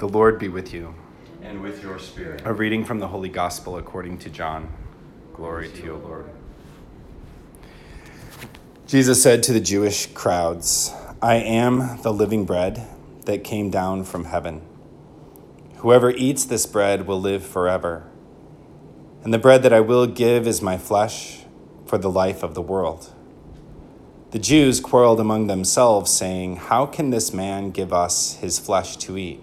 The Lord be with you. And with your spirit. A reading from the Holy Gospel according to John. Glory to you, Lord. Jesus said to the Jewish crowds, I am the living bread that came down from heaven. Whoever eats this bread will live forever. And the bread that I will give is my flesh for the life of the world. The Jews quarreled among themselves, saying, How can this man give us his flesh to eat?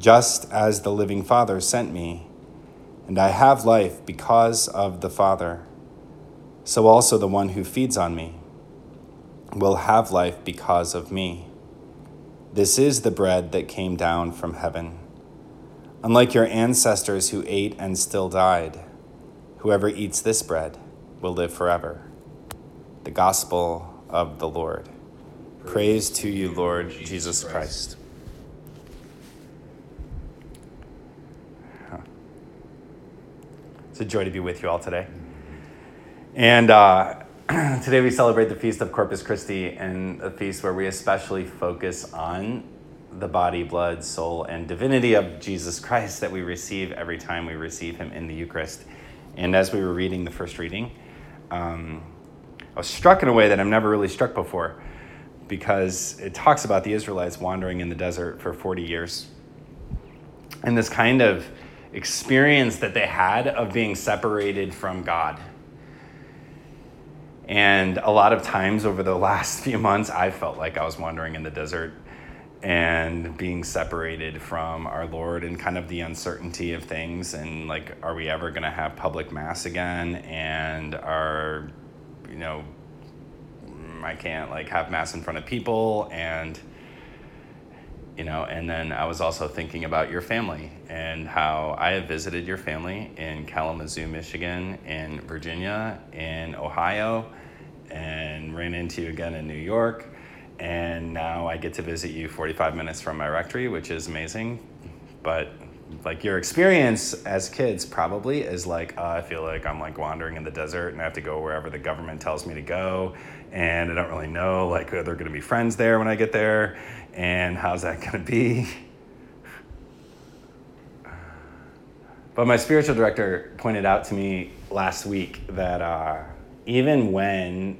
just as the living Father sent me, and I have life because of the Father. So also the one who feeds on me will have life because of me. This is the bread that came down from heaven. Unlike your ancestors who ate and still died, whoever eats this bread will live forever. The Gospel of the Lord. Praise, Praise to you, Lord Jesus Christ. It's a joy to be with you all today. And uh, today we celebrate the Feast of Corpus Christi, and a feast where we especially focus on the body, blood, soul, and divinity of Jesus Christ that we receive every time we receive Him in the Eucharist. And as we were reading the first reading, um, I was struck in a way that I'm never really struck before because it talks about the Israelites wandering in the desert for 40 years. And this kind of experience that they had of being separated from God. And a lot of times over the last few months, I felt like I was wandering in the desert and being separated from our Lord and kind of the uncertainty of things. And like, are we ever going to have public mass again? And are, you know, I can't like have mass in front of people and you know and then i was also thinking about your family and how i have visited your family in kalamazoo michigan in virginia in ohio and ran into you again in new york. And now i get to visit you 45 minutes from my rectory which is amazing. But like your experience as kids probably is like uh, i feel like i'm like wandering in the desert and i have to go wherever the government tells me to go. And i don't really know like are there going to be friends there when i get there and how's that going to be? But my spiritual director pointed out to me last week that uh, even when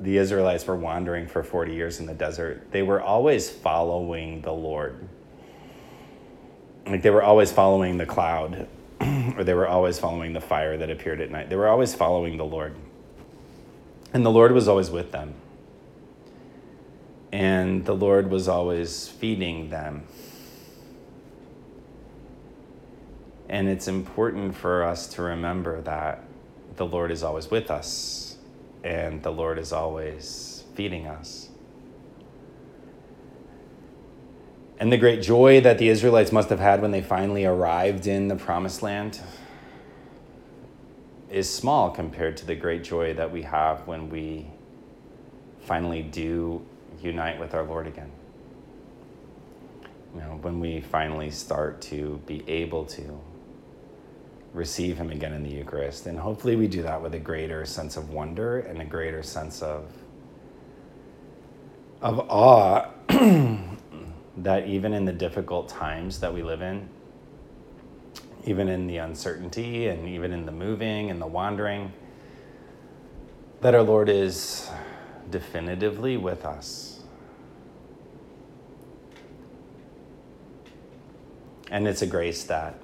the Israelites were wandering for 40 years in the desert, they were always following the Lord. Like they were always following the cloud, or they were always following the fire that appeared at night. They were always following the Lord. And the Lord was always with them and the Lord was always feeding them. And it's important for us to remember that the Lord is always with us and the Lord is always feeding us. And the great joy that the Israelites must have had when they finally arrived in the promised land is small compared to the great joy that we have when we finally do unite with our Lord again. You know, when we finally start to be able to receive Him again in the Eucharist. And hopefully we do that with a greater sense of wonder and a greater sense of, of awe that even in the difficult times that we live in, even in the uncertainty and even in the moving and the wandering, that our Lord is definitively with us. and it's a grace that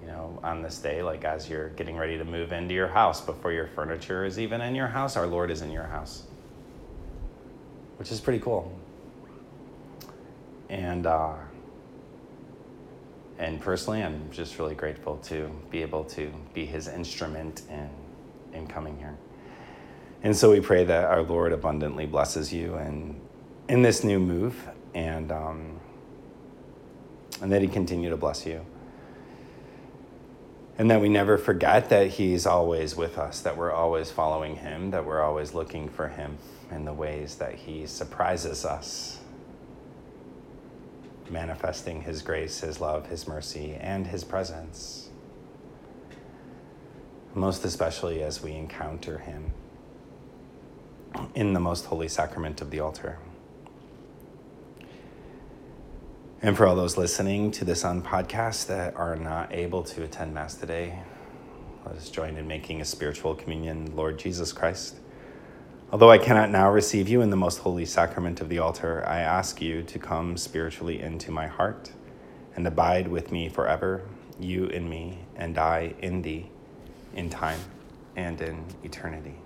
you know on this day like as you're getting ready to move into your house before your furniture is even in your house our lord is in your house. Which is pretty cool. And uh, and personally i'm just really grateful to be able to be his instrument in in coming here and so we pray that our lord abundantly blesses you and in this new move and um, and that He continue to bless you And that we never forget that He's always with us, that we're always following Him, that we're always looking for Him in the ways that He surprises us, manifesting His grace, His love, His mercy, and His presence. Most especially as we encounter Him in the most holy sacrament of the altar. And for all those listening to this on podcast that are not able to attend Mass today, let us join in making a spiritual communion, Lord Jesus Christ. Although I cannot now receive you in the most holy sacrament of the altar, I ask you to come spiritually into my heart and abide with me forever, you in me, and I in thee, in time and in eternity.